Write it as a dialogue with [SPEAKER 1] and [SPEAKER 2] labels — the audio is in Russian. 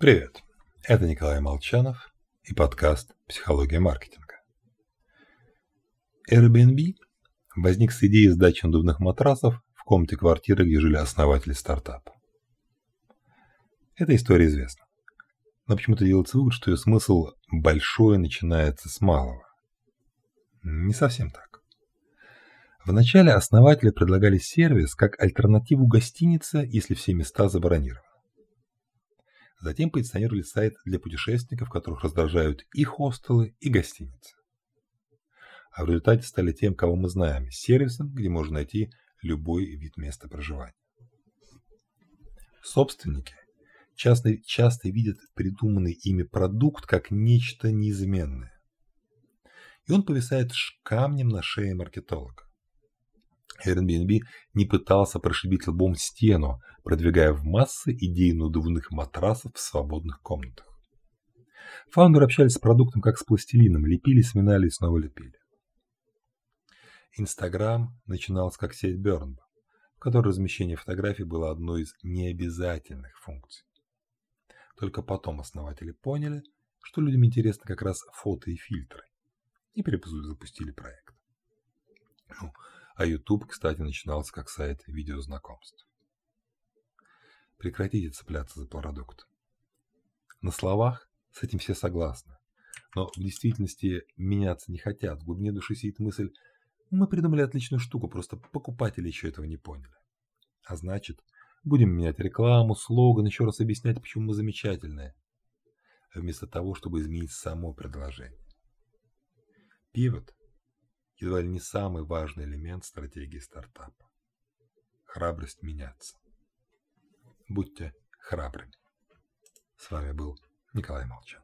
[SPEAKER 1] Привет, это Николай Молчанов и подкаст «Психология маркетинга». Airbnb возник с идеей сдачи надувных матрасов в комнате квартиры, где жили основатели стартапа. Эта история известна, но почему-то делается вывод, что ее смысл большой начинается с малого. Не совсем так. Вначале основатели предлагали сервис как альтернативу гостинице, если все места забронированы. Затем позиционировали сайт для путешественников, которых раздражают и хостелы, и гостиницы. А в результате стали тем, кого мы знаем, сервисом, где можно найти любой вид места проживания. Собственники часто, часто видят придуманный ими продукт как нечто неизменное. И он повисает камнем на шее маркетолога. Airbnb не пытался прошибить лбом стену, продвигая в массы идеи надувных матрасов в свободных комнатах. Фаундеры общались с продуктом как с пластилином, лепили, сминали и снова лепили. Инстаграм начинался как сеть Бернба, в которой размещение фотографий было одной из необязательных функций. Только потом основатели поняли, что людям интересны как раз фото и фильтры, и перезапустили проект. Ну, а YouTube, кстати, начинался как сайт видеознакомств. Прекратите цепляться за продукт. На словах с этим все согласны. Но в действительности меняться не хотят. В глубине души сидит мысль, мы придумали отличную штуку, просто покупатели еще этого не поняли. А значит, будем менять рекламу, слоган, еще раз объяснять, почему мы замечательные. Вместо того, чтобы изменить само предложение. Пивот едва ли не самый важный элемент стратегии стартапа. Храбрость меняться. Будьте храбрыми. С вами был Николай Молчан.